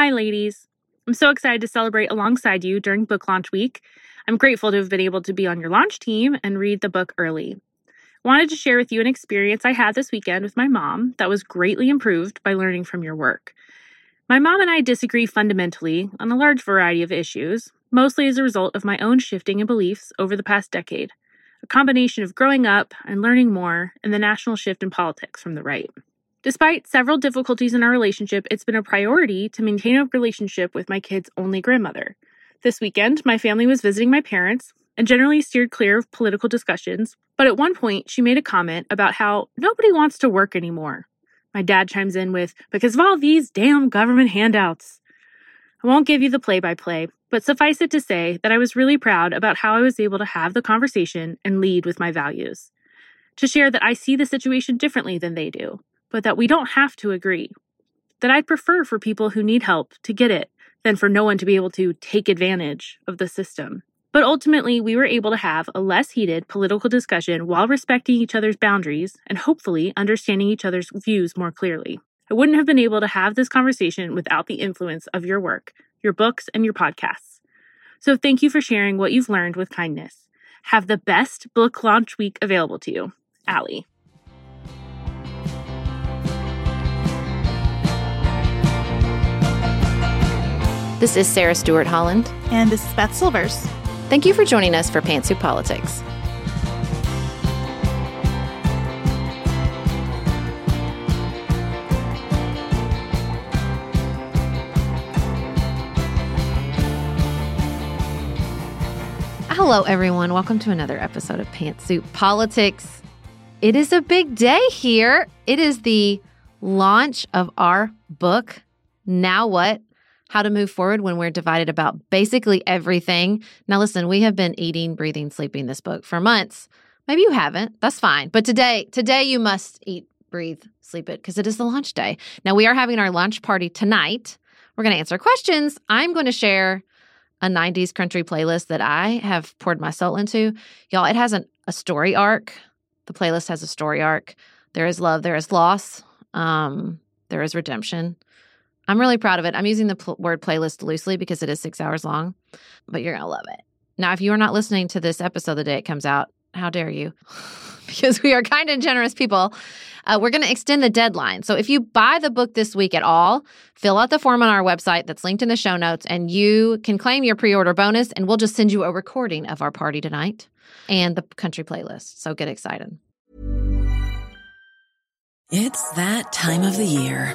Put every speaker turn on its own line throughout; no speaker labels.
Hi, ladies. I'm so excited to celebrate alongside you during book launch week. I'm grateful to have been able to be on your launch team and read the book early. Wanted to share with you an experience I had this weekend with my mom that was greatly improved by learning from your work. My mom and I disagree fundamentally on a large variety of issues, mostly as a result of my own shifting in beliefs over the past decade, a combination of growing up and learning more and the national shift in politics from the right. Despite several difficulties in our relationship, it's been a priority to maintain a relationship with my kid's only grandmother. This weekend, my family was visiting my parents and generally steered clear of political discussions, but at one point she made a comment about how nobody wants to work anymore. My dad chimes in with, because of all these damn government handouts. I won't give you the play by play, but suffice it to say that I was really proud about how I was able to have the conversation and lead with my values. To share that I see the situation differently than they do, but that we don't have to agree. That I'd prefer for people who need help to get it than for no one to be able to take advantage of the system. But ultimately, we were able to have a less heated political discussion while respecting each other's boundaries and hopefully understanding each other's views more clearly. I wouldn't have been able to have this conversation without the influence of your work, your books, and your podcasts. So thank you for sharing what you've learned with kindness. Have the best book launch week available to you. Allie.
This is Sarah Stewart Holland.
And this is Beth Silvers.
Thank you for joining us for Pantsuit Politics. Hello, everyone. Welcome to another episode of Pantsuit Politics. It is a big day here. It is the launch of our book, Now What? How to Move Forward When We're Divided About Basically Everything. Now, listen, we have been eating, breathing, sleeping this book for months. Maybe you haven't. That's fine. But today, today you must eat, breathe, sleep it because it is the launch day. Now, we are having our launch party tonight. We're going to answer questions. I'm going to share a 90s country playlist that I have poured my soul into. Y'all, it has an, a story arc. The playlist has a story arc. There is love, there is loss, um, there is redemption. I'm really proud of it. I'm using the pl- word playlist loosely because it is six hours long, but you're going to love it. Now, if you are not listening to this episode the day it comes out, how dare you? because we are kind and generous people. Uh, we're going to extend the deadline. So if you buy the book this week at all, fill out the form on our website that's linked in the show notes, and you can claim your pre order bonus, and we'll just send you a recording of our party tonight and the country playlist. So get excited.
It's that time of the year.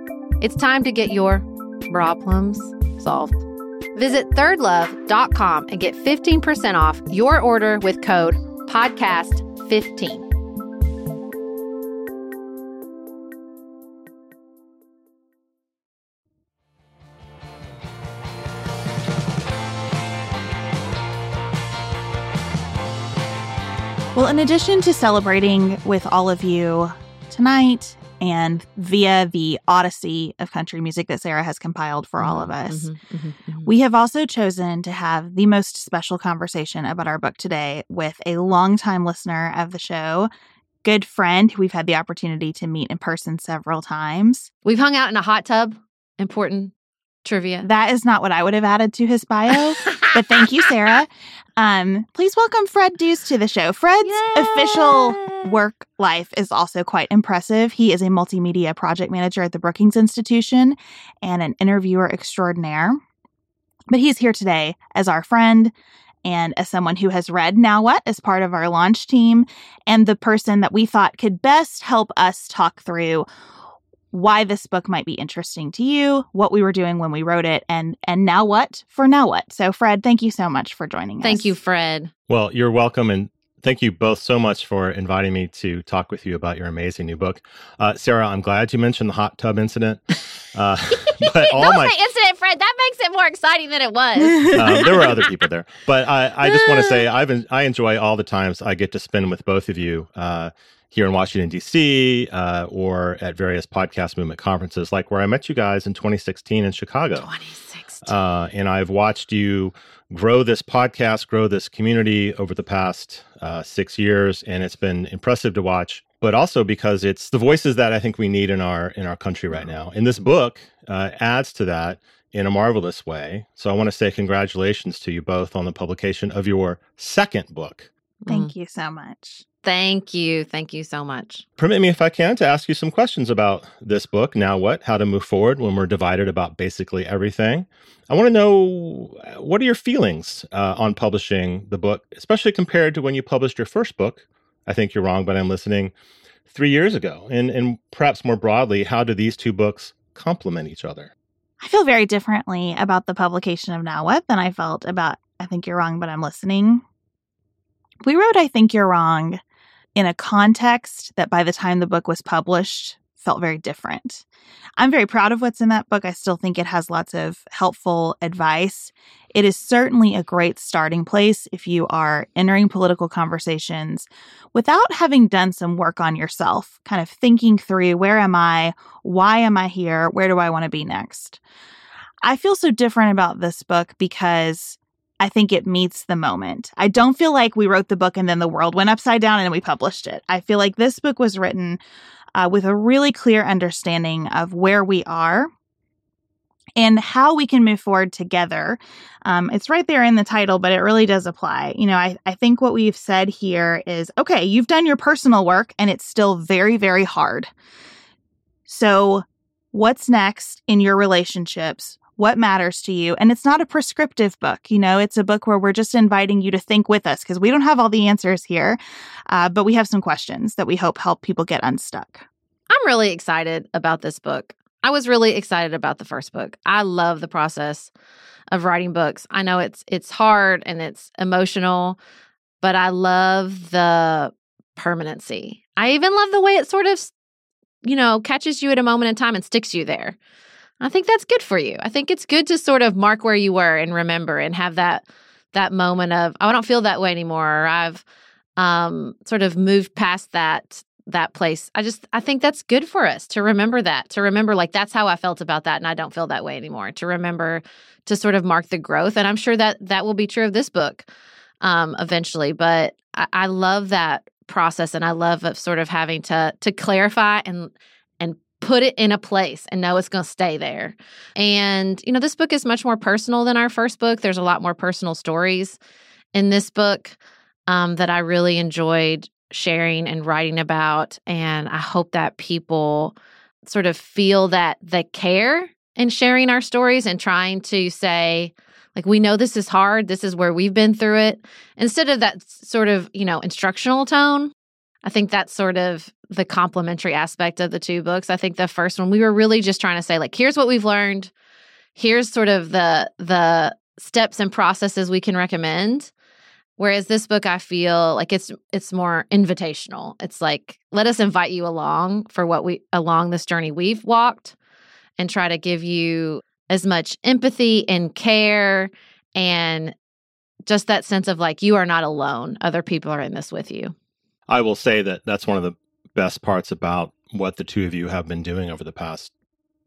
It's time to get your bra plums solved. Visit thirdlove.com and get 15% off your order with code podcast15.
Well, in addition to celebrating with all of you tonight and via the odyssey of country music that Sarah has compiled for all of us,
Mhm, mhm, mhm.
we have also chosen to have the most special conversation about our book today with a longtime listener of the show, good friend who we've had the opportunity to meet in person several times.
We've hung out in a hot tub. Important trivia.
That is not what I would have added to his bio, but thank you, Sarah. Um, please welcome Fred Dews to the show. Fred's official work life is also quite impressive. He is a multimedia project manager at the Brookings Institution and an interviewer extraordinaire. But he's here today as our friend and as someone who has read Now What as part of our launch team and the person that we thought could best help us talk through why this book might be interesting to you, what we were doing when we wrote it, and and now what for now what. So Fred, thank you so much for joining us.
Thank you, Fred.
Well, you're welcome, and thank you both so much for inviting me to talk with you about your amazing new book. Uh, Sarah, I'm glad you mentioned the hot tub incident. Uh, but all
Don't
my
incident, Fred. That makes it more exciting than it was.
um, there were other people there, but I, I just want to say I've en- I enjoy all the times I get to spend with both of you uh, here in Washington D.C. Uh, or at various podcast movement conferences, like where I met you guys in 2016 in Chicago.
2016.
Uh, and I've watched you grow this podcast, grow this community over the past uh, six years, and it's been impressive to watch. But also because it's the voices that I think we need in our in our country right now. And this book uh, adds to that in a marvelous way. So I want to say congratulations to you both on the publication of your second book.
Thank you so much.
Thank you. Thank you so much.
Permit me, if I can, to ask you some questions about this book. Now, what? How to move forward when we're divided about basically everything. I want to know uh, what are your feelings uh, on publishing the book, especially compared to when you published your first book. I think you're wrong, but I'm listening three years ago. And, and perhaps more broadly, how do these two books complement each other?
I feel very differently about the publication of Now What than I felt about I Think You're Wrong, but I'm listening. We wrote I Think You're Wrong in a context that by the time the book was published felt very different. I'm very proud of what's in that book. I still think it has lots of helpful advice. It is certainly a great starting place if you are entering political conversations without having done some work on yourself, kind of thinking through where am I? Why am I here? Where do I want to be next? I feel so different about this book because I think it meets the moment. I don't feel like we wrote the book and then the world went upside down and we published it. I feel like this book was written uh, with a really clear understanding of where we are and how we can move forward together. Um, it's right there in the title, but it really does apply. You know, I, I think what we've said here is okay, you've done your personal work and it's still very, very hard. So, what's next in your relationships? What matters to you? And it's not a prescriptive book. You know, it's a book where we're just inviting you to think with us because we don't have all the answers here, uh, but we have some questions that we hope help people get unstuck.
I'm really excited about this book. I was really excited about the first book. I love the process of writing books. I know it's it's hard and it's emotional, but I love the permanency. I even love the way it sort of you know, catches you at a moment in time and sticks you there. I think that's good for you. I think it's good to sort of mark where you were and remember and have that that moment of oh, I don't feel that way anymore or I've um sort of moved past that that place. I just I think that's good for us to remember that. To remember like that's how I felt about that and I don't feel that way anymore. To remember to sort of mark the growth and I'm sure that that will be true of this book um eventually, but I, I love that process and I love of sort of having to to clarify and and put it in a place and know it's going to stay there. And you know, this book is much more personal than our first book. There's a lot more personal stories in this book. um, that I really enjoyed sharing and writing about. And I hope that people sort of feel that the care in sharing our stories and trying to say, like, we know this is hard. This is where we've been through it. Instead of that sort of, you know, instructional tone, I think that's sort of the complementary aspect of the two books. I think the first one, we were really just trying to say, like, here's what we've learned. Here's sort of the the steps and processes we can recommend. Whereas this book, I feel like it's it's more invitational. It's like let us invite you along for what we along this journey we've walked, and try to give you as much empathy and care and just that sense of like you are not alone. Other people are in this with you.
I will say that that's one of the best parts about what the two of you have been doing over the past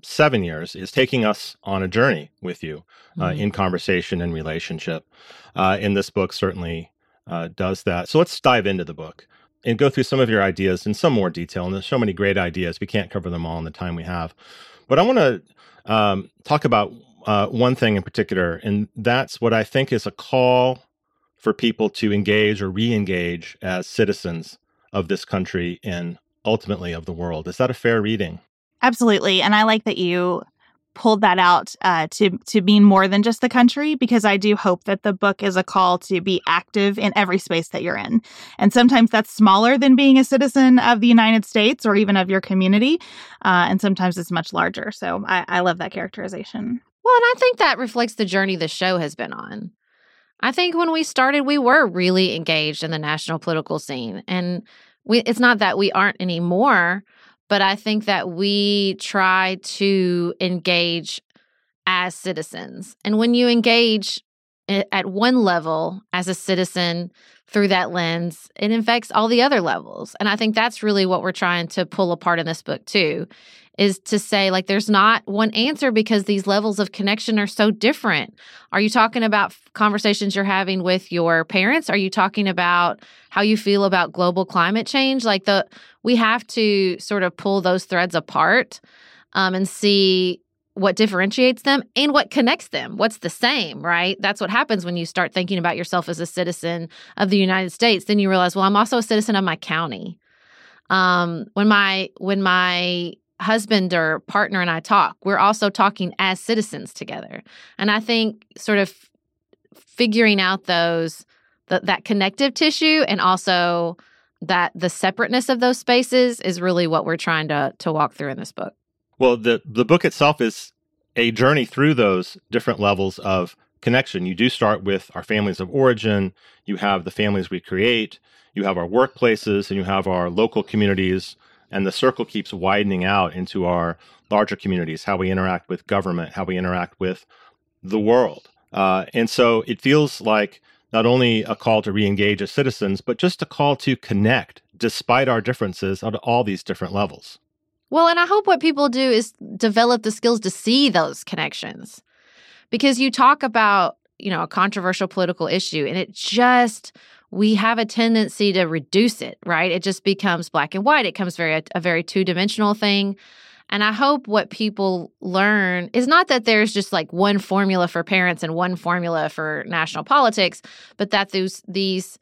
seven years is taking us on a journey with you uh, mm-hmm. in conversation and relationship. Uh, and this book certainly uh, does that. So let's dive into the book and go through some of your ideas in some more detail. And there's so many great ideas. We can't cover them all in the time we have. But I want to um, talk about uh, one thing in particular, and that's what I think is a call for people to engage or re engage as citizens of this country and ultimately of the world. Is that a fair reading?
Absolutely. And I like that you pulled that out uh, to to mean more than just the country because I do hope that the book is a call to be active in every space that you're in, and sometimes that's smaller than being a citizen of the United States or even of your community, uh, and sometimes it's much larger. So I, I love that characterization.
Well, and I think that reflects the journey the show has been on. I think when we started, we were really engaged in the national political scene, and we, it's not that we aren't anymore but I think that we try to engage as citizens. And when you engage at one level as a citizen through that lens, it infects all the other levels. And I think that's really what we're trying to pull apart in this book, too, is to say, like, there's not one answer because these levels of connection are so different. Are you talking about conversations you're having with your parents? Are you talking about how you feel about global climate change? Like, the we have to sort of pull those threads apart um, and see what differentiates them and what connects them what's the same right that's what happens when you start thinking about yourself as a citizen of the united states then you realize well i'm also a citizen of my county um, when my when my husband or partner and i talk we're also talking as citizens together. And i think sort of figuring out those the, that connective tissue and also that the separateness of those spaces is really what we're trying to to walk through in this book.
Well, the the book itself is a journey through those different levels of connection. You do start with our families of origin, you have the families we create, you have our workplaces, and you have our local communities, and the circle keeps widening out into our larger communities, how we interact with government, how we interact with the world. Uh, and so it feels like not only a call to re-engage as citizens, but just a call to connect despite our differences on all these different levels.
Well, and I hope what people do is develop the skills to see those connections. Because you talk about, you know, a controversial political issue and it just we have a tendency to reduce it, right? It just becomes black and white. It becomes very a, a very two-dimensional thing. And I hope what people learn is not that there's just like one formula for parents and one formula for national politics, but that those these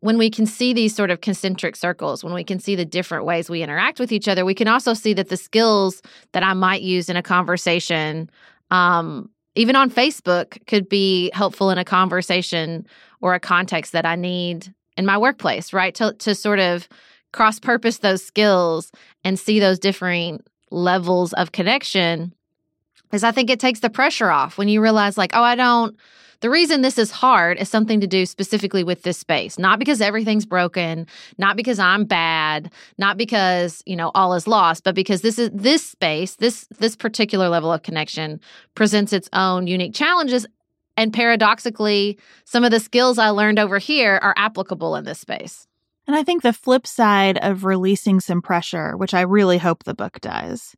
when we can see these sort of concentric circles, when we can see the different ways we interact with each other, we can also see that the skills that I might use in a conversation, um, even on Facebook, could be helpful in a conversation or a context that I need in my workplace, right? To, to sort of cross purpose those skills and see those differing levels of connection is I think it takes the pressure off when you realize, like, oh, I don't the reason this is hard is something to do specifically with this space, not because everything's broken, not because I'm bad, not because, you know, all is lost, but because this is this space, this this particular level of connection presents its own unique challenges and paradoxically, some of the skills I learned over here are applicable in this space.
And I think the flip side of releasing some pressure, which I really hope the book does,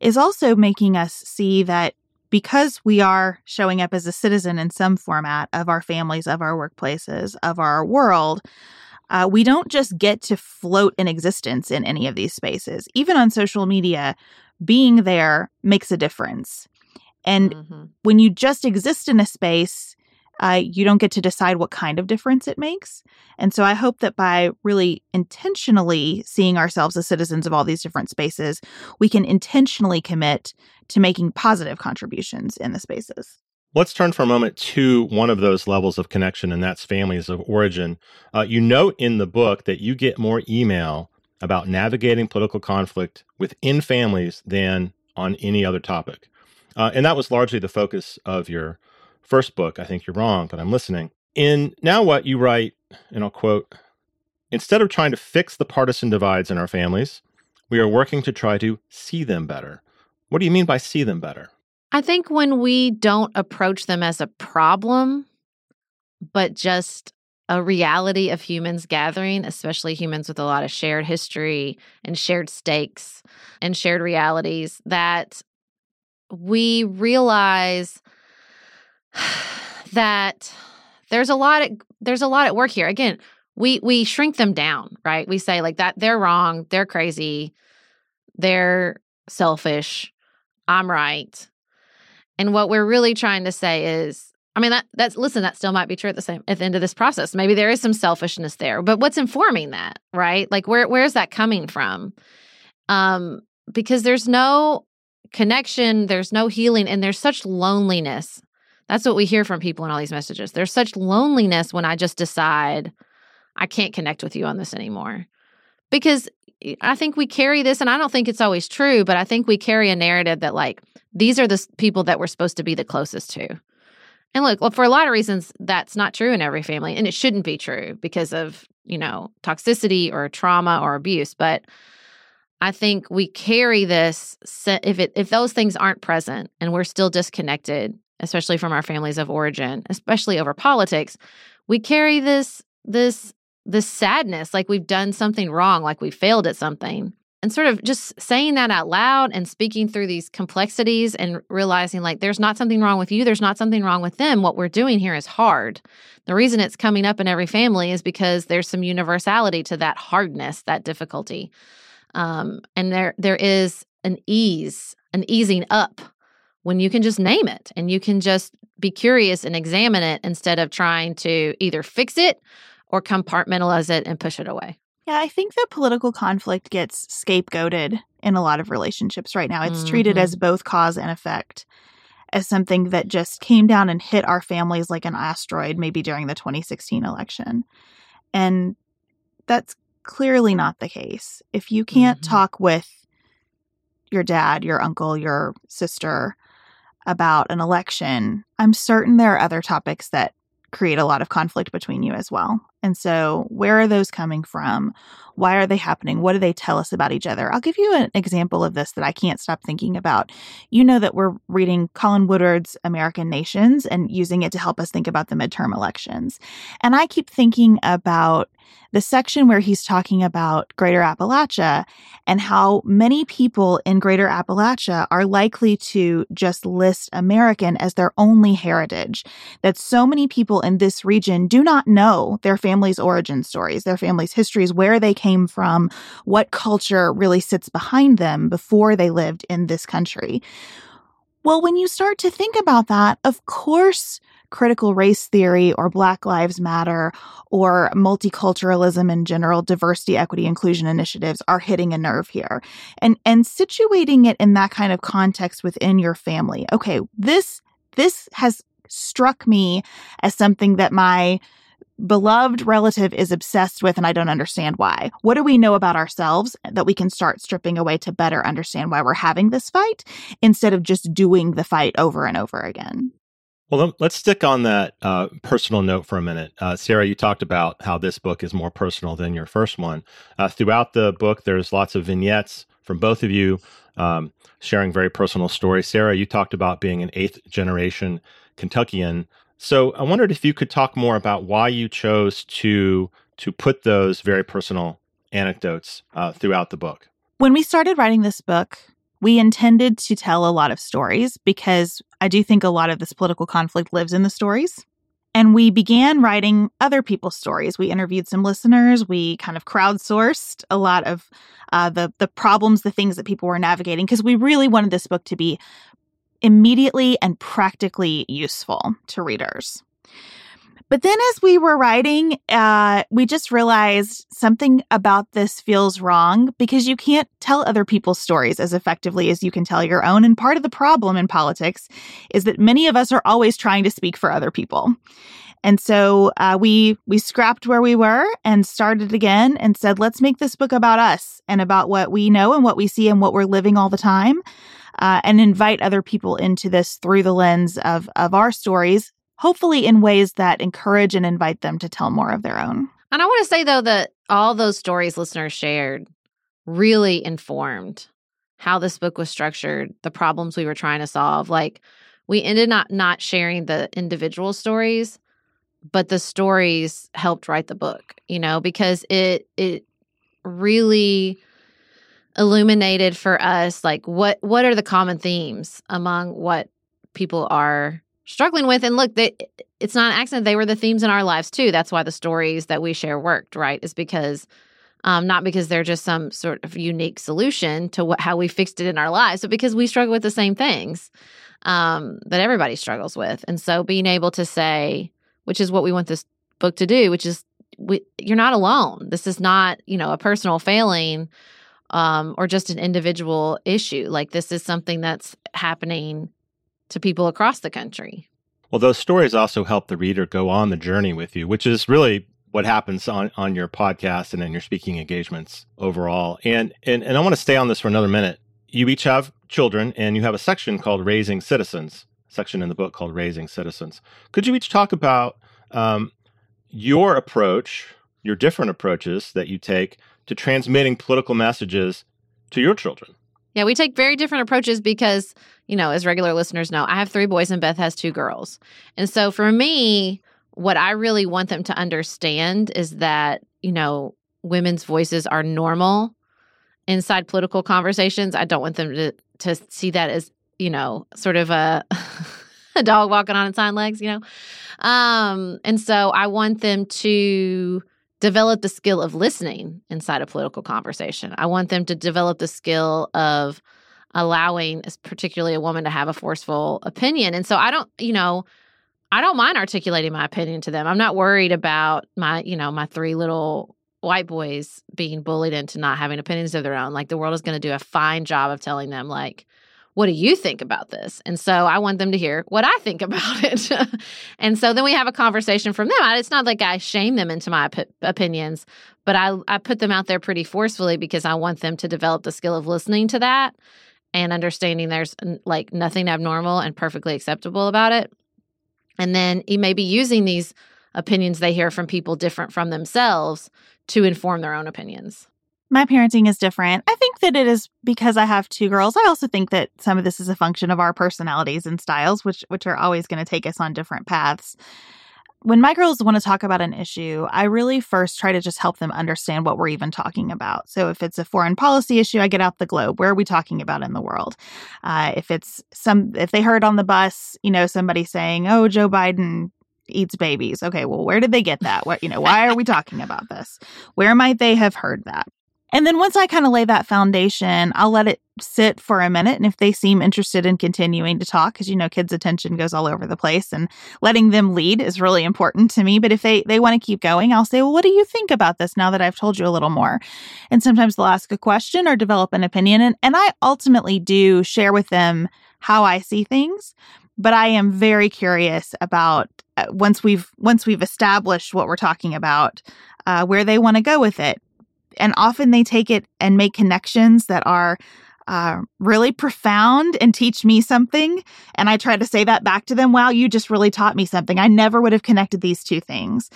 is also making us see that because we are showing up as a citizen in some format of our families, of our workplaces, of our world, uh, we don't just get to float in existence in any of these spaces. Even on social media, being there makes a difference. And mm-hmm. when you just exist in a space, uh, you don't get to decide what kind of difference it makes. And so I hope that by really intentionally seeing ourselves as citizens of all these different spaces, we can intentionally commit to making positive contributions in the spaces.
Let's turn for a moment to one of those levels of connection, and that's families of origin. Uh, you note in the book that you get more email about navigating political conflict within families than on any other topic. Uh, and that was largely the focus of your first book. I think you're wrong, but I'm listening. In Now What, you write, and I'll quote Instead of trying to fix the partisan divides in our families, we are working to try to see them better. What do you mean by see them better?
I think when we don't approach them as a problem, but just a reality of humans gathering, especially humans with a lot of shared history and shared stakes and shared realities, that we realize that there's a lot at, there's a lot at work here. Again, we we shrink them down, right? We say like that they're wrong, they're crazy, they're selfish, I'm right. And what we're really trying to say is I mean that that's listen, that still might be true at the same at the end of this process. Maybe there is some selfishness there, but what's informing that, right? Like where where's that coming from? Um because there's no connection, there's no healing and there's such loneliness. That's what we hear from people in all these messages. There's such loneliness when I just decide I can't connect with you on this anymore. Because I think we carry this, and I don't think it's always true, but I think we carry a narrative that, like, these are the people that we're supposed to be the closest to. And look, well, for a lot of reasons, that's not true in every family, and it shouldn't be true because of, you know, toxicity or trauma or abuse. But I think we carry this if it if those things aren't present and we're still disconnected, especially from our families of origin, especially over politics, we carry this this this sadness like we've done something wrong, like we failed at something. And sort of just saying that out loud and speaking through these complexities and realizing like there's not something wrong with you, there's not something wrong with them. What we're doing here is hard. The reason it's coming up in every family is because there's some universality to that hardness, that difficulty. Um, and there there is an ease, an easing up when you can just name it and you can just be curious and examine it instead of trying to either fix it or compartmentalize it and push it away.
Yeah, I think that political conflict gets scapegoated in a lot of relationships right now. It's mm-hmm. treated as both cause and effect, as something that just came down and hit our families like an asteroid, maybe during the 2016 election. And that's clearly not the case. If you can't mm-hmm. talk with your dad, your uncle, your sister about an election, I'm certain there are other topics that create a lot of conflict between you as well. And so, where are those coming from? Why are they happening? What do they tell us about each other? I'll give you an example of this that I can't stop thinking about. You know that we're reading Colin Woodward's American Nations and using it to help us think about the midterm elections. And I keep thinking about the section where he's talking about Greater Appalachia and how many people in Greater Appalachia are likely to just list American as their only heritage. That so many people in this region do not know their family's origin stories, their family's histories, where they came from, what culture really sits behind them before they lived in this country. Well, when you start to think about that, of course, critical race theory or Black Lives Matter or multiculturalism in general, diversity, equity, inclusion initiatives are hitting a nerve here. And and situating it in that kind of context within your family. Okay, this this has struck me as something that my beloved relative is obsessed with and I don't understand why. What do we know about ourselves that we can start stripping away to better understand why we're having this fight instead of just doing the fight over and over again?
Well, let's stick on that uh, personal note for a minute. Uh, Sarah, you talked about how this book is more personal than your first one. Uh, throughout the book, there's lots of vignettes from both of you um, sharing very personal stories. Sarah, you talked about being an eighth generation Kentuckian. So I wondered if you could talk more about why you chose to to put those very personal anecdotes uh, throughout the book.
When we started writing this book, we intended to tell a lot of stories because I do think a lot of this political conflict lives in the stories. And we began writing other people's stories. We interviewed some listeners. We kind of crowdsourced a lot of uh, the the problems, the things that people were navigating, because we really wanted this book to be immediately and practically useful to readers. But then as we were writing, uh, we just realized something about this feels wrong because you can't tell other people's stories as effectively as you can tell your own. And part of the problem in politics is that many of us are always trying to speak for other people. And so uh, we we scrapped where we were and started again and said, let's make this book about us and about what we know and what we see and what we're living all the time, uh, and invite other people into this through the lens of of our stories, hopefully in ways that encourage and invite them to tell more of their own.
And I want to say though that all those stories listeners shared really informed how this book was structured, the problems we were trying to solve. Like we ended not not sharing the individual stories, but the stories helped write the book, you know, because it it really illuminated for us like what what are the common themes among what people are struggling with? And look it's not an accident they were the themes in our lives too. That's why the stories that we share worked right? Is because um, not because they're just some sort of unique solution to what, how we fixed it in our lives but because we struggle with the same things um, that everybody struggles with. And so being able to say which is what we want this book to do which is we, you're not alone. This is not you know a personal failing um, or just an individual issue like this is something that's happening to people across the country.
Well, those stories also help the reader go on the journey with you, which is really what happens on, on your podcast and in your speaking engagements overall. And, and and I want to stay on this for another minute. You each have children and you have a section called Raising Citizens, section in the book called Raising Citizens. Could you each talk about um, your approach, your different approaches that you take to transmitting political messages to your children?
Yeah, we take very different approaches because, you know, as regular listeners know, I have three boys and Beth has two girls. And so for me, what I really want them to understand is that, you know, women's voices are normal inside political conversations. I don't want them to to see that as, you know, sort of a a dog walking on its hind legs, you know. Um, and so I want them to develop the skill of listening inside a political conversation. I want them to develop the skill of allowing, particularly a woman, to have a forceful opinion. And so I don't, you know, I don't mind articulating my opinion to them. I'm not worried about my, you know, my three little white boys being bullied into not having opinions of their own. Like the world is going to do a fine job of telling them, like, what do you think about this? And so I want them to hear what I think about it. and so then we have a conversation from them. It's not like I shame them into my op- opinions, but I, I put them out there pretty forcefully because I want them to develop the skill of listening to that and understanding there's like nothing abnormal and perfectly acceptable about it. And then maybe using these opinions they hear from people different from themselves to inform their own opinions
my parenting is different. I think that it is because I have two girls. I also think that some of this is a function of our personalities and styles, which which are always going to take us on different paths. When my girls want to talk about an issue, I really first try to just help them understand what we're even talking about. So, if it's a foreign policy issue, I get out the globe. Where are we talking about in the world? Uh, if it's some, if they heard on the bus, you know, somebody saying, "Oh, Joe Biden eats babies." Okay, well, where did they get that? What, you know, why are we talking about this? Where might they have heard that? And then once I kind of lay that foundation, I'll let it sit for a minute. And if they seem interested in continuing to talk, because you know, kids' attention goes all over the place and letting them lead is really important to me. But if they, they want to keep going, I'll say, well, what do you think about this now that I've told you a little more? And sometimes they'll ask a question or develop an opinion. And, and I ultimately do share with them how I see things. But I am very curious about uh, once we've once we've established what we're talking about, uh, where they want to go with it and often they take it and make connections that are uh, really profound and teach me something. And I try to say that back to them. Wow, you just really taught me something. I never would have connected these two things.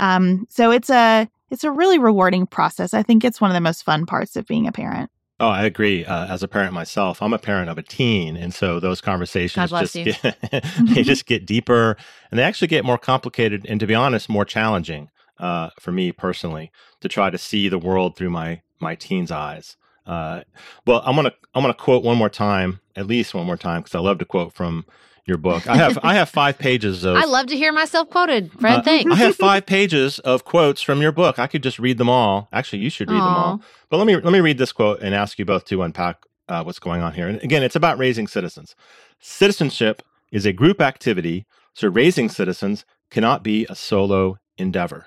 Um, so it's a it's a really rewarding process. I think it's one of the most fun parts of being a parent.
Oh, I agree. Uh, as a parent myself, I'm a parent of a teen, and so those conversations just get, they just get deeper, and they actually get more complicated, and to be honest, more challenging uh, for me personally to try to see the world through my my teen's eyes. Uh, well, I'm gonna I'm gonna quote one more time, at least one more time, because I love to quote from your book. I have I have five pages of.
I love to hear myself quoted. Fred, uh, thanks.
I have five pages of quotes from your book. I could just read them all. Actually, you should read Aww. them all. But let me let me read this quote and ask you both to unpack uh, what's going on here. And again, it's about raising citizens. Citizenship is a group activity, so raising citizens cannot be a solo endeavor.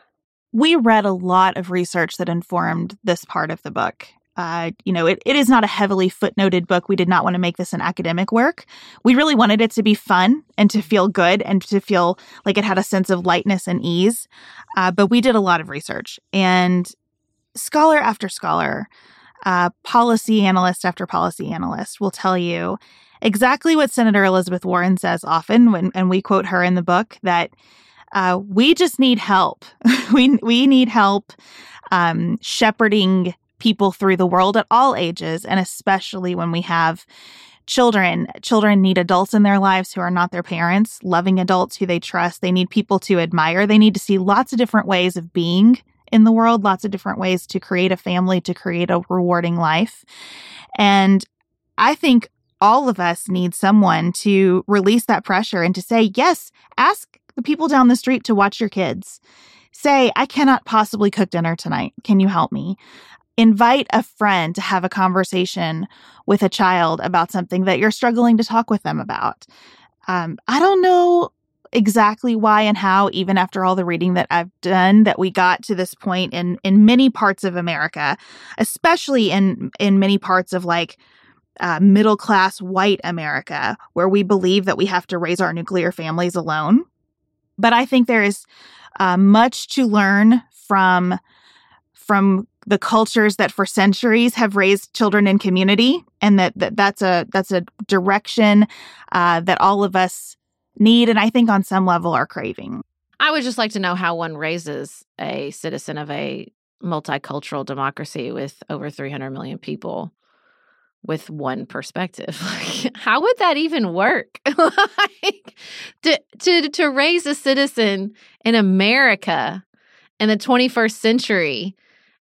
We read a lot of research that informed this part of the book. Uh, you know, it, it is not a heavily footnoted book. We did not want to make this an academic work. We really wanted it to be fun and to feel good and to feel like it had a sense of lightness and ease. Uh, but we did a lot of research, and scholar after scholar, uh, policy analyst after policy analyst will tell you exactly what Senator Elizabeth Warren says often when, and we quote her in the book that uh, we just need help. we we need help um, shepherding people through the world at all ages, and especially when we have children. Children need adults in their lives who are not their parents, loving adults who they trust. They need people to admire. They need to see lots of different ways of being in the world, lots of different ways to create a family, to create a rewarding life. And I think all of us need someone to release that pressure and to say, yes, ask the people down the street to watch your kids. Say, I cannot possibly cook dinner tonight. Can you help me? Invite a friend to have a conversation with a child about something that you're struggling to talk with them about. Um, I don't know exactly why and how even after all the reading that I've done that we got to this point in in many parts of America especially in in many parts of like uh, middle class white America where we believe that we have to raise our nuclear families alone but I think there is uh, much to learn from from the cultures that for centuries have raised children in community and that, that that's a that's a direction uh, that all of us need and I think on some level are craving.
I would just like to know how one raises a citizen of a multicultural democracy with over 300 million people with one perspective. Like, how would that even work? like, to, to, to raise a citizen in America in the 21st century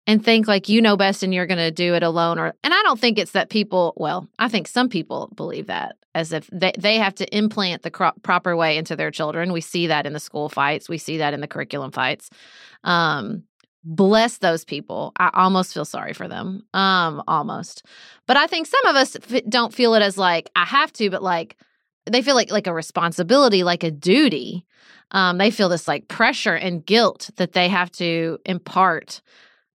and think like you know best and you're going to do it alone or and I don't think it's that people well I think some people believe that as if they, they have to implant the cro- proper way into their children we see that in the school fights we see that in the curriculum fights um bless those people. I almost feel sorry for them. Um almost. But I think some of us f- don't feel it as like I have to but like they feel like like a responsibility like a duty. Um, they feel this like pressure and guilt that they have to impart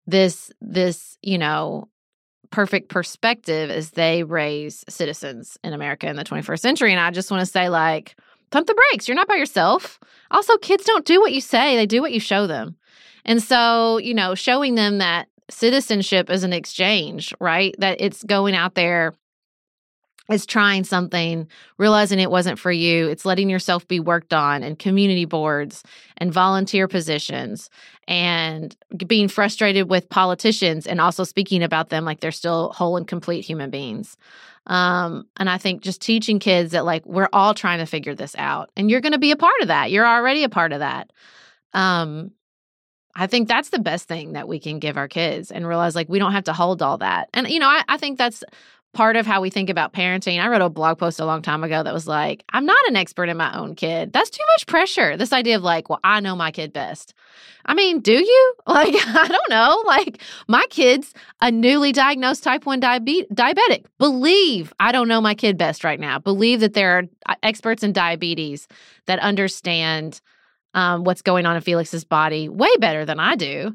this this you know perfect perspective as they raise citizens in America in the 21st century. And I just want to say like pump the brakes. You're not by yourself. Also kids don't do what you say. They do what you show them and so you know showing them that citizenship is an exchange right that it's going out there it's trying something, realizing it wasn't for you. It's letting yourself be worked on and community boards and volunteer positions and being frustrated with politicians and also speaking about them like they're still whole and complete human beings. Um, and I think just teaching kids that like we're all trying to figure this out and you're going to be a part of that. You're already a part of that. Um, I think that's the best thing that we can give our kids and realize like we don't have to hold all that. And, you know, I, I think that's part of how we think about parenting. I wrote a blog post a long time ago that was like, I'm not an expert in my own kid. That's too much pressure. This idea of like, well, I know my kid best. I mean, do you? Like, I don't know. Like, my kid's a newly diagnosed type 1 diabe- diabetic. Believe I don't know my kid best right now. Believe that there are uh, experts in diabetes that understand um, what's going on in Felix's body way better than I do.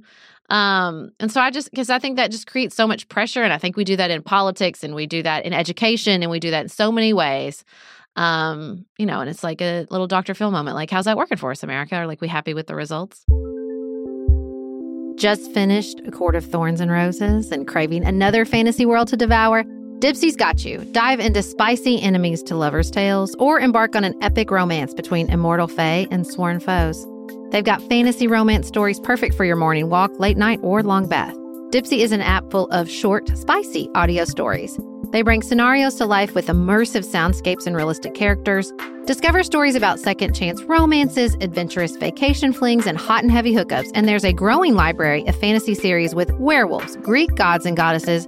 Um, and so I just because I think that just creates so much pressure, and I think we do that in politics, and we do that in education, and we do that in so many ways. Um, you know, and it's like a little Dr. Phil moment. Like, how's that working for us, America? Are like we happy with the results? Just finished A Court of Thorns and Roses and craving another fantasy world to devour? Dipsea's got you. Dive into spicy enemies to lovers' tales or embark on an epic romance between immortal fae and sworn foes. They've got fantasy romance stories perfect for your morning walk, late night, or long bath. Dipsea is an app full of short, spicy audio stories. They bring scenarios to life with immersive soundscapes and realistic characters. Discover stories about second chance romances, adventurous vacation flings, and hot and heavy hookups. And there's a growing library of fantasy series with werewolves, Greek gods and goddesses,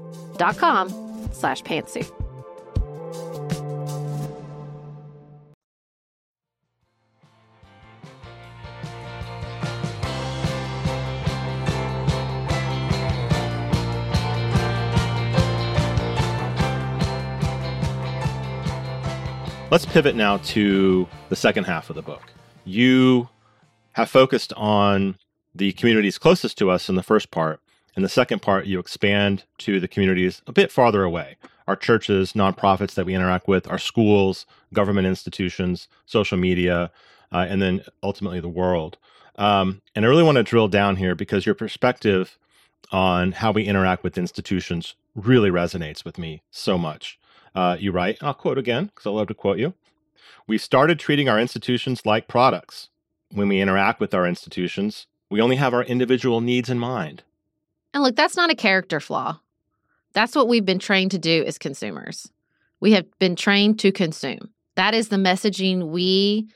dot com slash pantsuit.
Let's pivot now to the second half of the book. You have focused on the communities closest to us in the first part. In the second part, you expand to the communities a bit farther away our churches, nonprofits that we interact with, our schools, government institutions, social media, uh, and then ultimately the world. Um, and I really want to drill down here because your perspective on how we interact with institutions really resonates with me so much. Uh, you write, I'll quote again because I love to quote you. We started treating our institutions like products. When we interact with our institutions, we only have our individual needs in mind.
And look, that's not a character flaw. That's what we've been trained to do as consumers. We have been trained to consume. That is the messaging we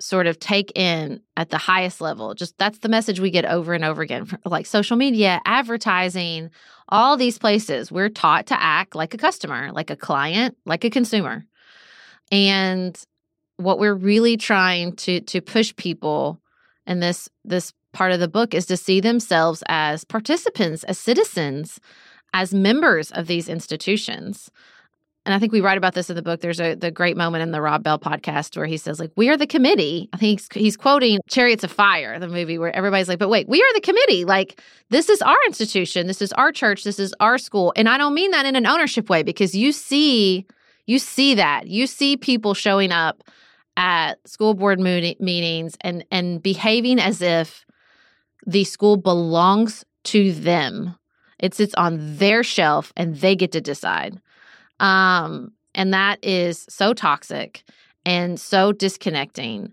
sort of take in at the highest level. Just that's the message we get over and over again, like social media, advertising, all these places. We're taught to act like a customer, like a client, like a consumer. And what we're really trying to to push people in this this part of the book is to see themselves as participants, as citizens, as members of these institutions and I think we write about this in the book. There's a the great moment in the Rob Bell podcast where he says, like, we are the committee. I think he's, he's quoting Chariots of Fire, the movie where everybody's like, but wait, we are the committee. Like, this is our institution. This is our church. This is our school. And I don't mean that in an ownership way because you see, you see that. You see people showing up at school board meetings and and behaving as if the school belongs to them. It sits on their shelf and they get to decide. Um, and that is so toxic and so disconnecting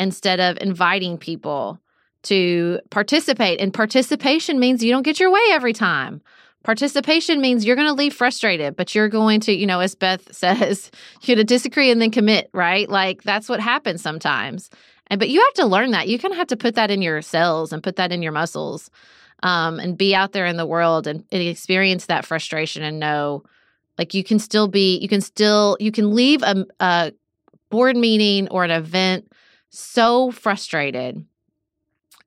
instead of inviting people to participate. And participation means you don't get your way every time. Participation means you're going to leave frustrated, but you're going to, you know, as Beth says, you're going to disagree and then commit, right? Like that's what happens sometimes. And but you have to learn that. You kind of have to put that in your cells and put that in your muscles um, and be out there in the world and, and experience that frustration and know like you can still be you can still you can leave a, a board meeting or an event so frustrated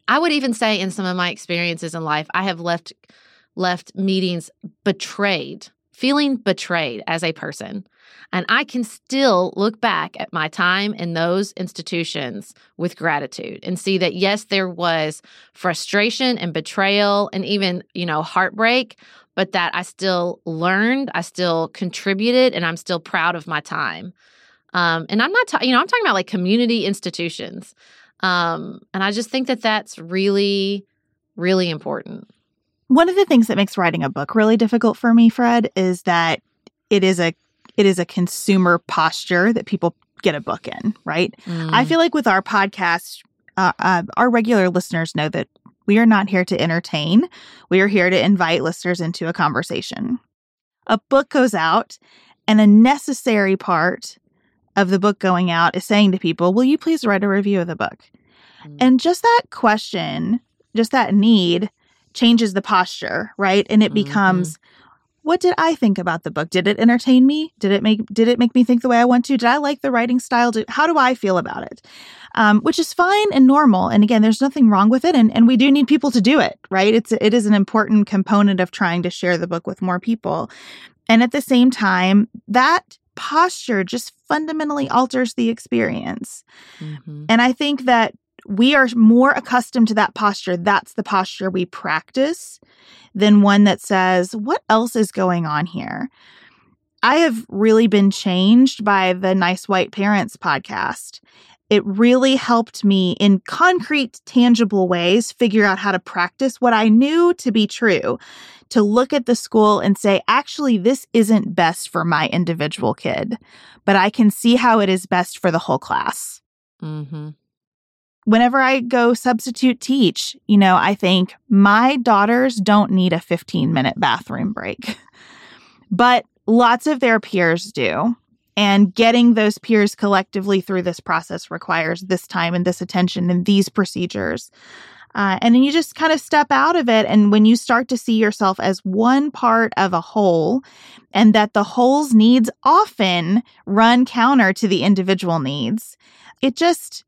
i would even say in some of my experiences in life i have left left meetings betrayed feeling betrayed as a person and I can still look back at my time in those institutions with gratitude and see that, yes, there was frustration and betrayal and even, you know, heartbreak, but that I still learned, I still contributed, and I'm still proud of my time. Um, and I'm not, ta- you know, I'm talking about like community institutions. Um, and I just think that that's really, really important.
One of the things that makes writing a book really difficult for me, Fred, is that it is a it is a consumer posture that people get a book in, right? Mm. I feel like with our podcast, uh, uh, our regular listeners know that we are not here to entertain. We are here to invite listeners into a conversation. A book goes out, and a necessary part of the book going out is saying to people, Will you please write a review of the book? Mm. And just that question, just that need changes the posture, right? And it mm-hmm. becomes, what did I think about the book? Did it entertain me? Did it make did it make me think the way I want to? Did I like the writing style? Did, how do I feel about it? Um, which is fine and normal. And again, there's nothing wrong with it. And, and we do need people to do it, right? It's it is an important component of trying to share the book with more people. And at the same time, that posture just fundamentally alters the experience. Mm-hmm. And I think that we are more accustomed to that posture. That's the posture we practice than one that says, What else is going on here? I have really been changed by the Nice White Parents podcast. It really helped me in concrete, tangible ways figure out how to practice what I knew to be true. To look at the school and say, actually, this isn't best for my individual kid, but I can see how it is best for the whole class. Mm-hmm whenever I go substitute teach, you know, I think my daughters don't need a 15 minute bathroom break, but lots of their peers do. And getting those peers collectively through this process requires this time and this attention and these procedures. Uh, and then you just kind of step out of it. And when you start to see yourself as one part of a whole, and that the whole's needs often run counter to the individual needs, it just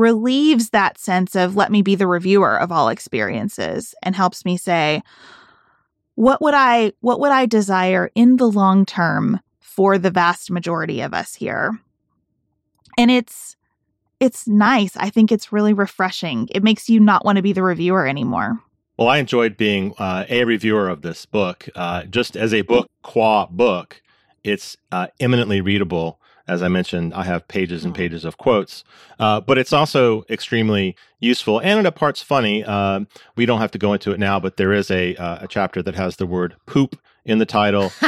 relieves that sense of let me be the reviewer of all experiences and helps me say what would I what would I desire in the long term for the vast majority of us here. And it's it's nice. I think it's really refreshing. It makes you not want to be the reviewer anymore.
Well, I enjoyed being uh, a reviewer of this book. Uh, just as a book qua book, it's uh, eminently readable as I mentioned, I have pages and mm-hmm. pages of quotes, uh, but it's also extremely useful and in a parts funny. Uh, we don't have to go into it now, but there is a, uh, a chapter that has the word poop in the title.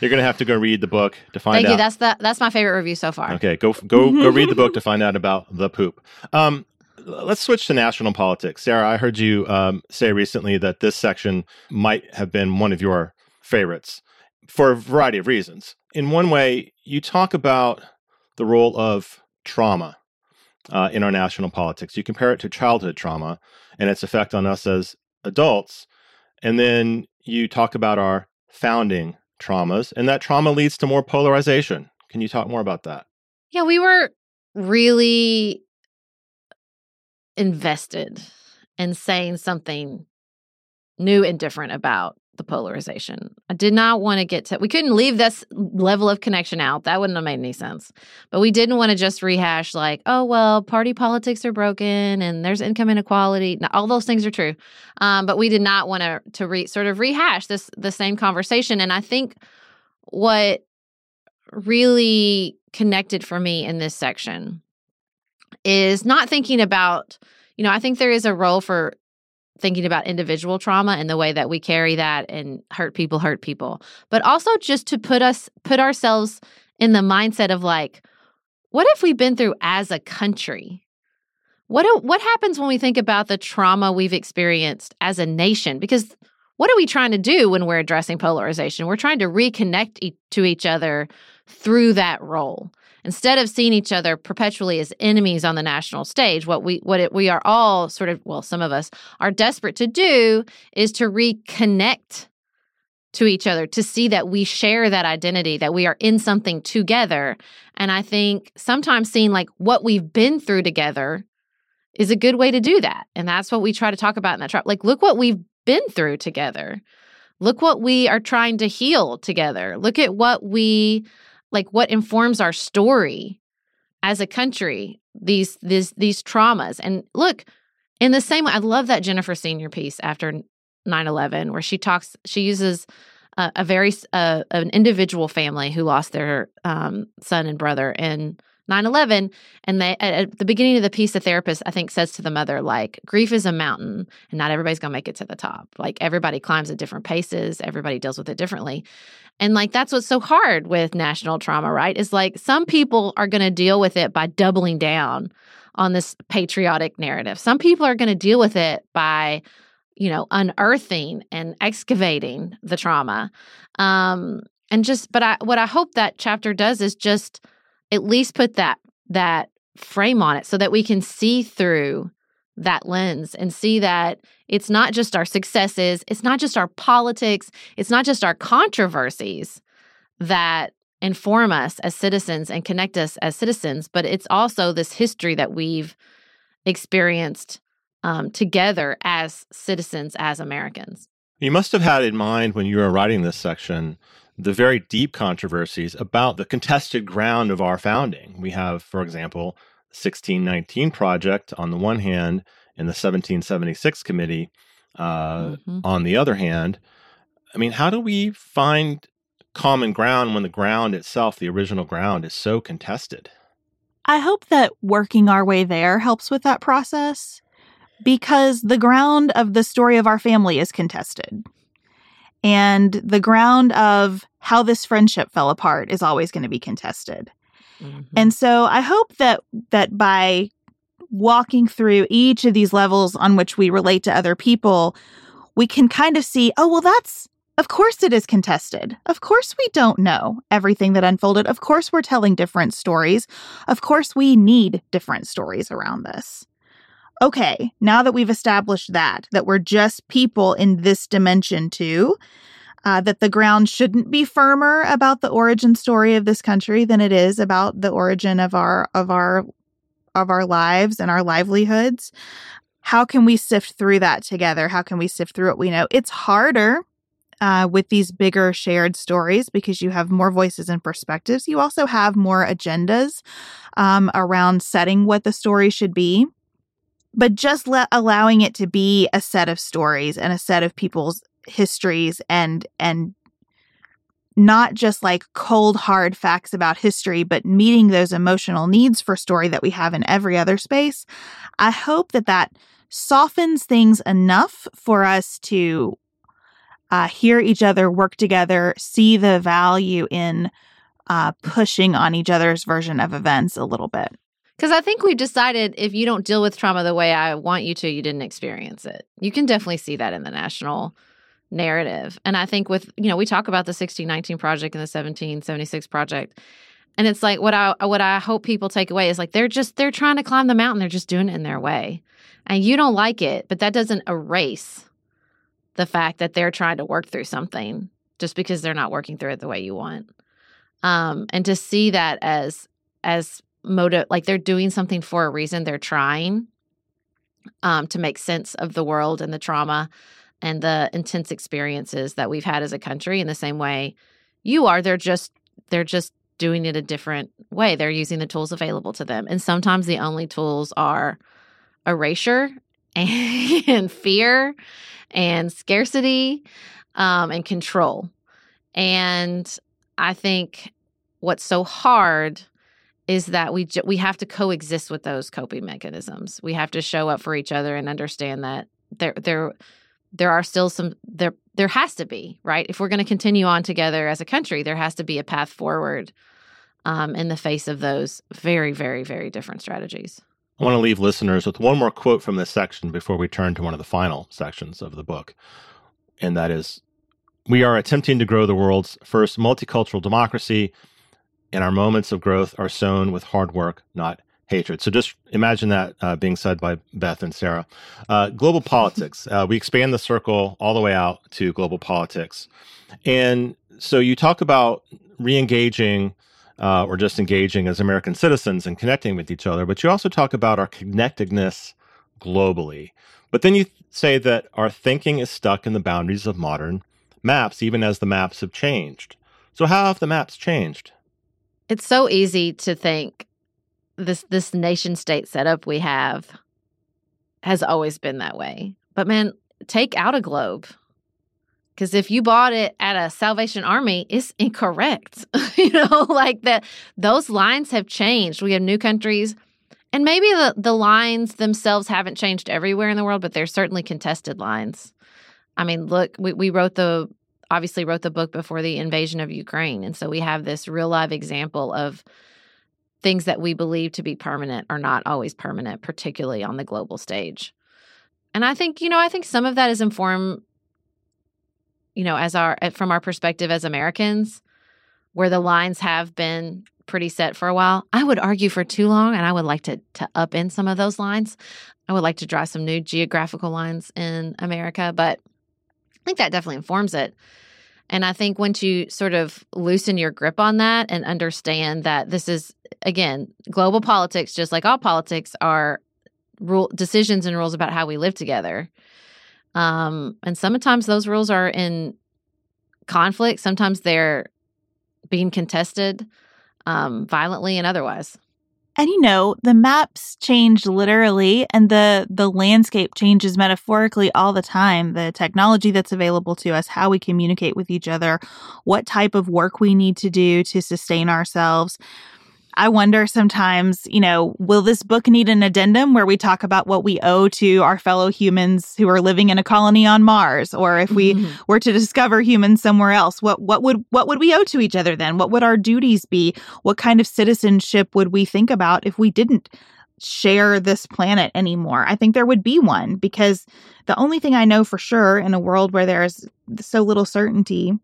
you're, gonna, have to go read the book to find out.
Thank
out.
you. That's the that's my favorite review so far.
Okay, go go go read the book to find out about the poop. Um, let's switch to national politics. Sarah, I heard you um, say recently that this section might have been one of your favorites for a variety of reasons in one way, you talk about the role of trauma uh, in our national politics. You compare it to childhood trauma and its effect on us as adults. And then you talk about our founding traumas, and that trauma leads to more polarization. Can you talk more about that?
Yeah, we were really invested in saying something new and different about the polarization. I did not want to get to, we couldn't leave this level of connection out. That wouldn't have made any sense. But we didn't want to just rehash, like, oh, well, party politics are broken and there's income inequality. Now, all those things are true. Um, but we did not want to, to re, sort of rehash this, the same conversation. And I think what really connected for me in this section is not thinking about, you know, I think there is a role for thinking about individual trauma and the way that we carry that and hurt people hurt people. But also just to put us put ourselves in the mindset of like what have we been through as a country? What do, what happens when we think about the trauma we've experienced as a nation? Because what are we trying to do when we're addressing polarization? We're trying to reconnect e- to each other through that role instead of seeing each other perpetually as enemies on the national stage, what we what it, we are all sort of well, some of us are desperate to do is to reconnect to each other to see that we share that identity, that we are in something together. And I think sometimes seeing like what we've been through together is a good way to do that. And that's what we try to talk about in that trap. Like, look what we've been through together. Look what we are trying to heal together. Look at what we like what informs our story as a country, these these these traumas. And look, in the same way, I love that Jennifer Senior piece after 9-11 where she talks she uses a, a very uh, an individual family who lost their um, son and brother in 9-11 and they at, the beginning of the piece the therapist i think says to the mother like grief is a mountain and not everybody's gonna make it to the top. Like everybody climbs at different paces everybody deals with it differently. And like that's what's so hard with national trauma right is like some people are gonna deal with it by doubling down on this patriotic narrative. Some people are gonna deal with it by you know unearthing and excavating the trauma. Um and just but i what i hope that chapter does is just at least put that that frame on it so that we can see through that lens and see that it's not just our successes it's not just our politics it's not just our controversies that inform us as citizens and connect us as citizens but it's also this history that we've experienced um, together as citizens, as Americans.
You must have had in mind when you were writing this section the very deep controversies about the contested ground of our founding. We have, for example, the 1619 Project on the one hand and the 1776 Committee uh, mm-hmm. on the other hand. I mean, how do we find common ground when the ground itself, the original ground, is so contested?
I hope that working our way there helps with that process because the ground of the story of our family is contested. And the ground of how this friendship fell apart is always going to be contested. Mm-hmm. And so I hope that that by walking through each of these levels on which we relate to other people, we can kind of see, oh, well, that's, of course it is contested. Of course we don't know everything that unfolded. Of course we're telling different stories. Of course we need different stories around this okay, now that we've established that, that we're just people in this dimension too, uh, that the ground shouldn't be firmer about the origin story of this country than it is about the origin of our of our of our lives and our livelihoods. How can we sift through that together? How can we sift through what we know? It's harder uh, with these bigger shared stories because you have more voices and perspectives. You also have more agendas um, around setting what the story should be but just allowing it to be a set of stories and a set of people's histories and and not just like cold hard facts about history but meeting those emotional needs for story that we have in every other space i hope that that softens things enough for us to uh, hear each other work together see the value in uh, pushing on each other's version of events a little bit
because I think we've decided if you don't deal with trauma the way I want you to, you didn't experience it. You can definitely see that in the national narrative. And I think with, you know, we talk about the 1619 project and the 1776 project. And it's like what I what I hope people take away is like they're just they're trying to climb the mountain, they're just doing it in their way. And you don't like it, but that doesn't erase the fact that they're trying to work through something just because they're not working through it the way you want. Um, and to see that as as motive like they're doing something for a reason they're trying um, to make sense of the world and the trauma and the intense experiences that we've had as a country in the same way you are they're just they're just doing it a different way they're using the tools available to them and sometimes the only tools are erasure and, fear and scarcity um, and control and i think what's so hard is that we we have to coexist with those coping mechanisms. We have to show up for each other and understand that there there there are still some there there has to be right? If we're going to continue on together as a country there has to be a path forward um, in the face of those very very very different strategies.
I want to leave listeners with one more quote from this section before we turn to one of the final sections of the book and that is we are attempting to grow the world's first multicultural democracy and our moments of growth are sown with hard work, not hatred. So just imagine that uh, being said by Beth and Sarah. Uh, global politics. Uh, we expand the circle all the way out to global politics. And so you talk about re engaging uh, or just engaging as American citizens and connecting with each other, but you also talk about our connectedness globally. But then you say that our thinking is stuck in the boundaries of modern maps, even as the maps have changed. So, how have the maps changed?
It's so easy to think this this nation state setup we have has always been that way. But man, take out a globe. Because if you bought it at a Salvation Army, it's incorrect. you know, like that those lines have changed. We have new countries. And maybe the, the lines themselves haven't changed everywhere in the world, but they're certainly contested lines. I mean, look, we, we wrote the obviously wrote the book before the invasion of Ukraine. And so we have this real live example of things that we believe to be permanent are not always permanent, particularly on the global stage. And I think, you know, I think some of that is informed, you know, as our eh, from our perspective as Americans, where the lines have been pretty set for a while. I would argue for too long, and I would like to to up in some of those lines. I would like to draw some new geographical lines in America, but think that definitely informs it. And I think once you sort of loosen your grip on that and understand that this is again, global politics, just like all politics, are rule decisions and rules about how we live together. Um, and sometimes those rules are in conflict. Sometimes they're being contested um, violently and otherwise.
And you know, the maps change literally and the the landscape changes metaphorically all the time. The technology that's available to us, how we communicate with each other, what type of work we need to do to sustain ourselves. I wonder sometimes, you know, will this book need an addendum where we talk about what we owe to our fellow humans who are living in a colony on Mars or if we mm-hmm. were to discover humans somewhere else, what what would what would we owe to each other then? What would our duties be? What kind of citizenship would we think about if we didn't share this planet anymore? I think there would be one because the only thing I know for sure in a world where there's so little certainty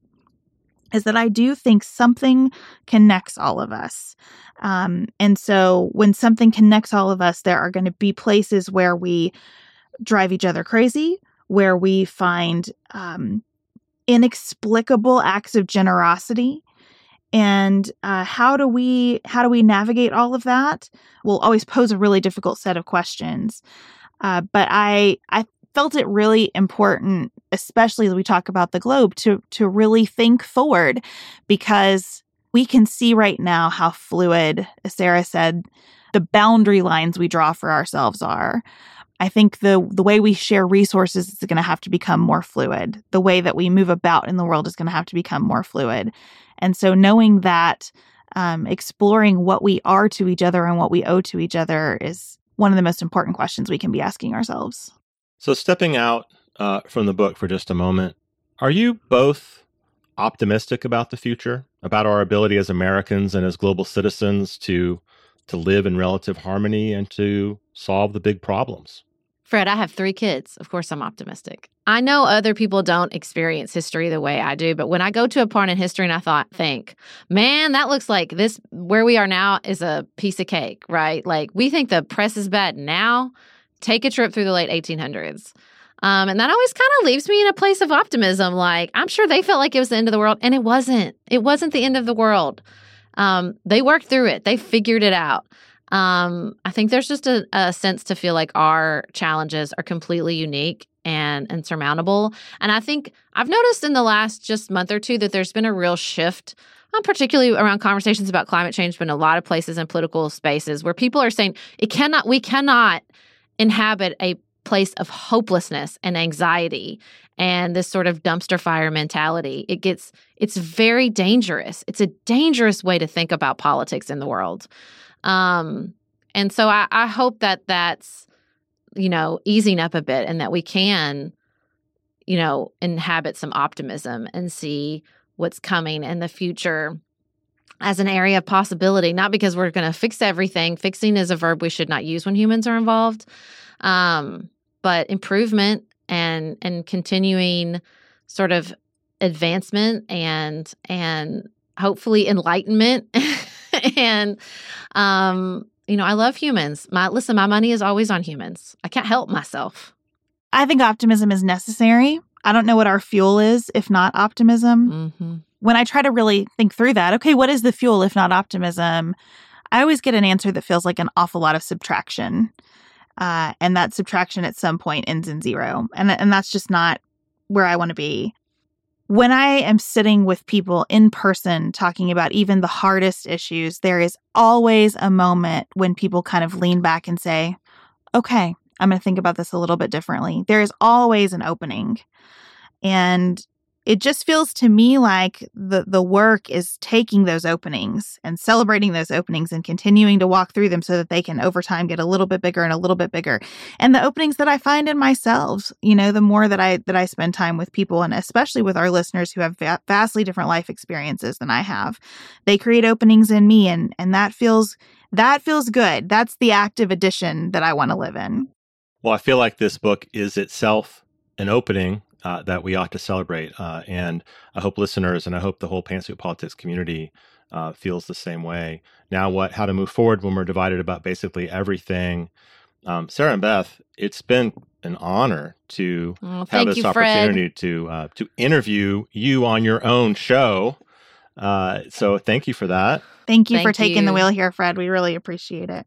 is that I do think something connects all of us. Um, and so when something connects all of us, there are going to be places where we drive each other crazy, where we find um, inexplicable acts of generosity. And uh, how do we how do we navigate all of that? Will always pose a really difficult set of questions. Uh, but I I felt it really important, especially as we talk about the globe, to to really think forward because we can see right now how fluid, as Sarah said, the boundary lines we draw for ourselves are. I think the the way we share resources is going to have to become more fluid. The way that we move about in the world is going to have to become more fluid. And so knowing that um, exploring what we are to each other and what we owe to each other is one of the most important questions we can be asking ourselves.
So, stepping out uh, from the book for just a moment, are you both optimistic about the future, about our ability as Americans and as global citizens to to live in relative harmony and to solve the big problems?
Fred, I have three kids. Of course, I'm optimistic. I know other people don't experience history the way I do, but when I go to a part in history and I thought, think, man, that looks like this, where we are now is a piece of cake, right? Like we think the press is bad now take a trip through the late 1800s. Um, and that always kind of leaves me in a place of optimism. Like, I'm sure they felt like it was the end of the world, and it wasn't. It wasn't the end of the world. Um, they worked through it, they figured it out. Um, I think there's just a, a sense to feel like our challenges are completely unique and insurmountable. And I think I've noticed in the last just month or two that there's been a real shift um, particularly around conversations about climate change, but in a lot of places in political spaces where people are saying it cannot, we cannot inhabit a place of hopelessness and anxiety and this sort of dumpster fire mentality it gets it's very dangerous it's a dangerous way to think about politics in the world um and so i, I hope that that's you know easing up a bit and that we can you know inhabit some optimism and see what's coming in the future as an area of possibility, not because we're going to fix everything. Fixing is a verb we should not use when humans are involved. Um, but improvement and and continuing sort of advancement and and hopefully enlightenment and um, you know, I love humans. My listen, my money is always on humans. I can't help myself.
I think optimism is necessary. I don't know what our fuel is if not optimism.
Mm-hmm.
When I try to really think through that, okay, what is the fuel if not optimism? I always get an answer that feels like an awful lot of subtraction. Uh, and that subtraction at some point ends in zero. And, and that's just not where I want to be. When I am sitting with people in person talking about even the hardest issues, there is always a moment when people kind of lean back and say, okay, I'm going to think about this a little bit differently. There is always an opening. And it just feels to me like the the work is taking those openings and celebrating those openings and continuing to walk through them so that they can over time get a little bit bigger and a little bit bigger. And the openings that i find in myself you know the more that i that i spend time with people and especially with our listeners who have va- vastly different life experiences than i have they create openings in me and and that feels that feels good. That's the active addition that i want to live in.
Well i feel like this book is itself an opening uh, that we ought to celebrate. Uh, and I hope listeners and I hope the whole pantsuit politics community uh, feels the same way. Now, what how to move forward when we're divided about basically everything. Um, Sarah and Beth, it's been an honor to
Oh,
have this
you, Fred.
opportunity to uh, to interview you on your own show. Uh, so thank you for that.
Thank you for
Thank
taking the wheel here, Fred. We really appreciate it.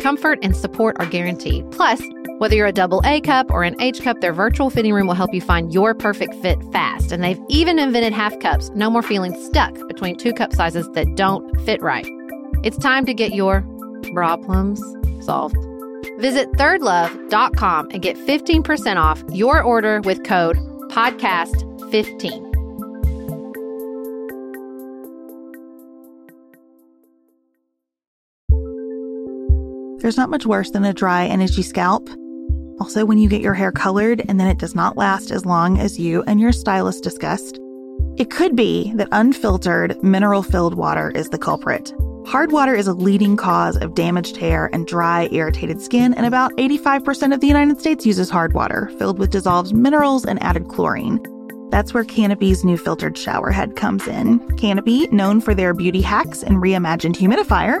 Comfort and support are guaranteed. Plus, whether you're a double A cup or an H cup, their virtual fitting room will help you find your perfect fit fast. And they've even invented half cups. No more feeling stuck between two cup sizes that don't fit right. It's time to get your problems solved. Visit thirdlove.com and get 15% off your order with code podcast15.
There's not much worse than a dry and itchy scalp. Also, when you get your hair colored and then it does not last as long as you and your stylist discussed. It could be that unfiltered, mineral filled water is the culprit. Hard water is a leading cause of damaged hair and dry, irritated skin, and about 85% of the United States uses hard water, filled with dissolved minerals and added chlorine. That's where Canopy's new filtered shower head comes in. Canopy, known for their beauty hacks and reimagined humidifier,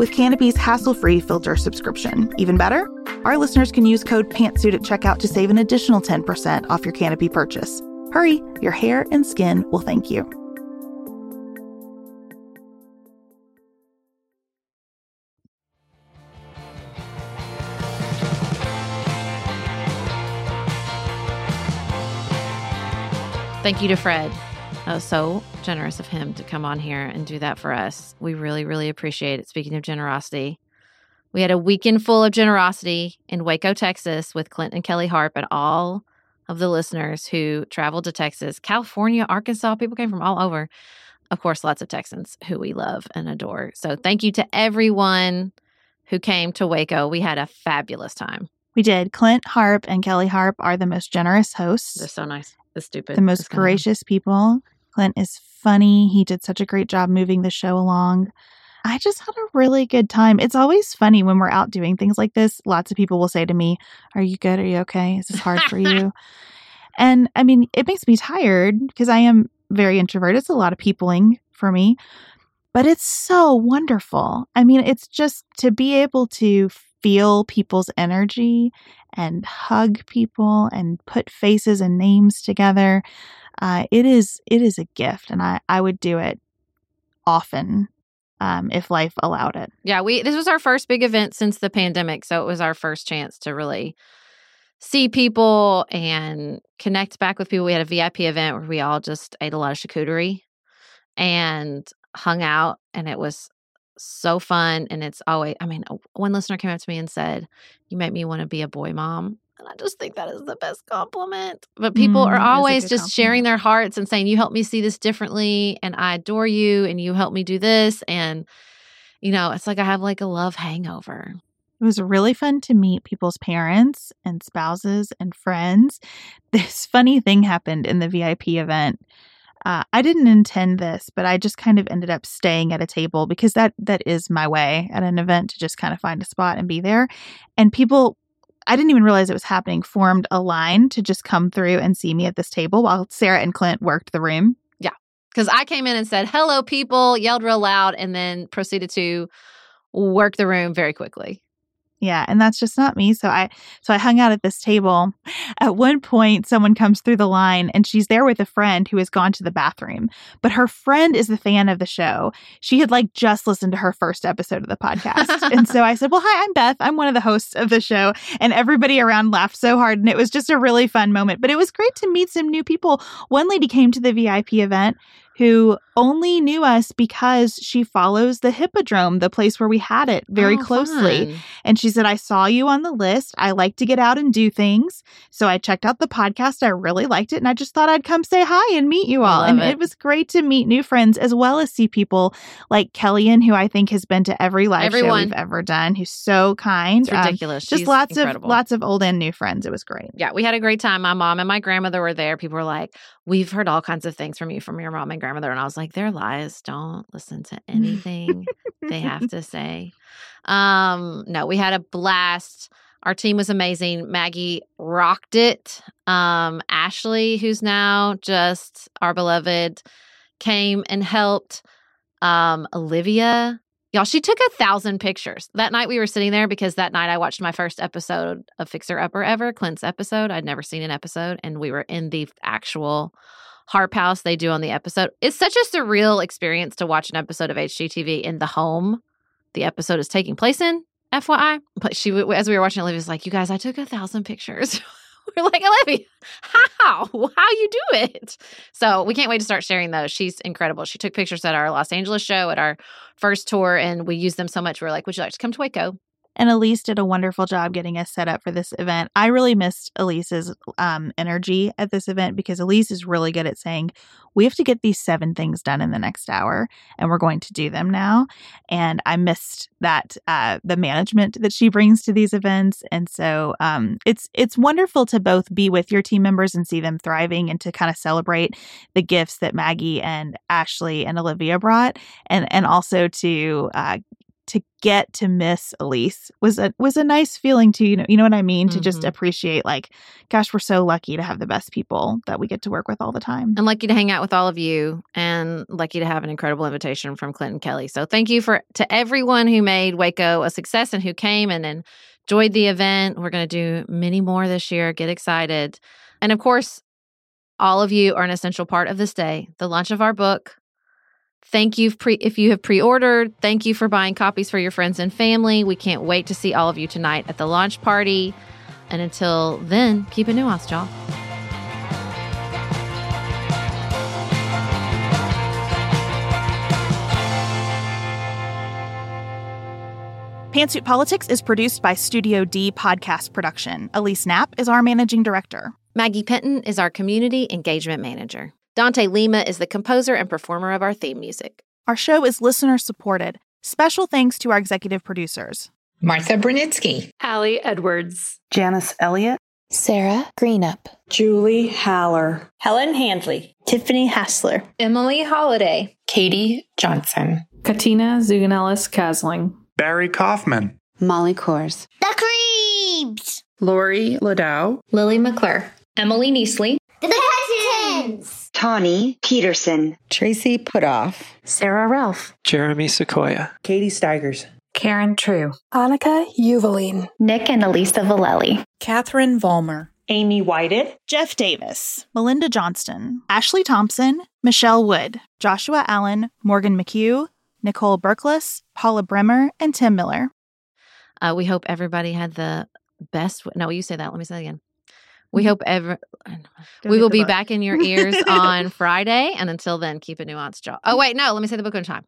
with Canopy's hassle free filter subscription, even better, our listeners can use code PANTSUIT at checkout to save an additional 10% off your Canopy purchase. Hurry, your hair and skin will thank you.
Thank you to Fred. That was so generous of him to come on here and do that for us. We really, really appreciate it. Speaking of generosity, we had a weekend full of generosity in Waco, Texas, with Clint and Kelly Harp and all of the listeners who traveled to Texas, California, Arkansas. People came from all over. Of course, lots of Texans who we love and adore. So thank you to everyone who came to Waco. We had a fabulous time.
We did. Clint Harp and Kelly Harp are the most generous hosts.
They're so nice. The stupid.
the most gracious people. Clint is funny. He did such a great job moving the show along. I just had a really good time. It's always funny when we're out doing things like this. Lots of people will say to me, Are you good? Are you okay? Is this hard for you? And I mean, it makes me tired because I am very introverted. It's a lot of peopling for me, but it's so wonderful. I mean, it's just to be able to feel people's energy and hug people and put faces and names together. Uh, it is it is a gift, and I I would do it often um, if life allowed it.
Yeah, we this was our first big event since the pandemic, so it was our first chance to really see people and connect back with people. We had a VIP event where we all just ate a lot of charcuterie and hung out, and it was so fun. And it's always, I mean, one listener came up to me and said, "You make me want to be a boy mom." And I just think that is the best compliment. But people
Mm,
are
that is a
always
good
just sharing their hearts and saying, You help me see this differently. And I adore you. And you help me do this. And, you know, it's like I have like a love hangover.
It was really fun to meet people's parents and spouses and friends. This funny thing happened in the VIP event. Uh, I didn't intend this, but I just kind of ended up staying at a table because that that is my way at an event to just kind of find a spot and be there. And people, I didn't even realize it was happening. Formed a line to just come through and see me at this table while Sarah and Clint worked the room. Yeah.
Because I came in and said, Hello, people, yelled real loud, and then proceeded to work the room very quickly.
Yeah, and that's just not me. So I so I hung out at this table. At one point someone comes through the line and she's there with a friend who has gone to the bathroom. But her friend is the fan of the show. She had like just listened to her first episode of the podcast. and so I said, "Well, hi, I'm Beth. I'm one of the hosts of the show." And everybody around laughed so hard and it was just a really fun moment. But it was great to meet some new people. One lady came to the VIP event who only knew us because she follows the Hippodrome, the place where we had it, very
Oh,
closely.
fun.
And she said, I saw you on the list. I like to get out and do things. So I checked out the podcast. I really liked it. And I just thought I'd come say hi and meet you all.
Love
and
it.
it. was great to meet new friends as well as see people like Kellyanne, who I think has been to every live show
Everyone.
we've ever done, who's so kind.
It's
Um,
ridiculous.
just
She's
lots
incredible.
of lots of old and new friends. It was great.
Yeah, we had a great time. My mom and my grandmother were there. People were like, We've heard all kinds of things from you from your mom and grandmother. And I was like, They're lies. Don't listen to anything they have to say. Um, no, we had a blast. Our team was amazing. Maggie rocked it. Um, Ashley, who's now just our beloved, came and helped. Um, Olivia, y'all, she took a thousand pictures. That night we were sitting there because that night I watched my first episode of Fixer Upper ever, Clint's episode. I'd never seen an episode, and we were in the actual Harp house they do on the episode. It's such a surreal experience to watch an episode of HGTV in the home the episode is taking place in. FYI, but she, as we were watching, Olivia was like, "You guys, I took a thousand pictures." we're like, Olivia, how? How you do it? So we can't wait to start sharing those. She's incredible. She took pictures at our Los Angeles show, at our first tour, and we used them so much. We are like, "Would you like to come to Waco?"
And Elise did a wonderful job getting us set up for this event. I really missed Elise's um, energy at this event because Elise is really good at saying, we have to get these seven things done in the next hour, and we're going to do them now. And I missed that uh, the management that she brings to these events, and so um, it's it's wonderful to both be with your team members and see them thriving, and to kind of celebrate the gifts that Maggie and Ashley and Olivia brought, and and also to uh, to get to miss Elise was a was a nice feeling to you know you know what I mean to just
Mhm.
appreciate like gosh we're so lucky to have the best people that we get to work with all the time.
I'm lucky to hang out with all of you and lucky to have an incredible invitation from Clint and Kelly. So thank you for to everyone who made Waco a success and who came and enjoyed the event. We're going to do many more this year. Get excited. And of course, all of you are an essential part of this day, the launch of our book. Thank you pre- if you have pre-ordered. Thank you for buying copies for your friends and family. We can't wait to see all of you tonight at the launch party. And until then, keep it nuanced, y'all.
Pantsuit Politics is produced by Studio D Podcast Production. Elise Knapp is our managing director.
Maggie Penton is our community engagement manager. Dante Lima is the composer and performer of our theme music.
Our show is listener supported. Special thanks to our executive producers.
Martha Brunitsky,
Allie Edwards,
Janice Elliott,
Sarah Greenup,
Julie Haller,
Helen Handley,
Tiffany Hassler,
Emily Holiday,
Katie Johnson,
Katina Zuganellis Kasling,
Barry Kaufman,
Molly Kors,
The Creeps,
Lori Ladow,
Lily McClure, Emily Neasley,
The Peasants,
Tawny Peterson,
Tracy Putoff,
Sarah Ralph,
Jeremy Sequoia,
Katie Steigers,
Karen True,
Annika Uvaline,
Nick and Elisa Valelli,
Catherine Vollmer,
Amy Whited,
Jeff Davis,
Melinda Johnston, Ashley Thompson, Michelle Wood, Joshua Allen, Morgan McHugh, Nicole Berkless, Paula Bremer, and Tim Miller.
Uh, we hope everybody had the best. No, you say that. Let me say that again. We hope ever. we will be book. back in your ears on Friday. And until then, keep a nuanced jaw. Oh, wait, no, let me say the book on time.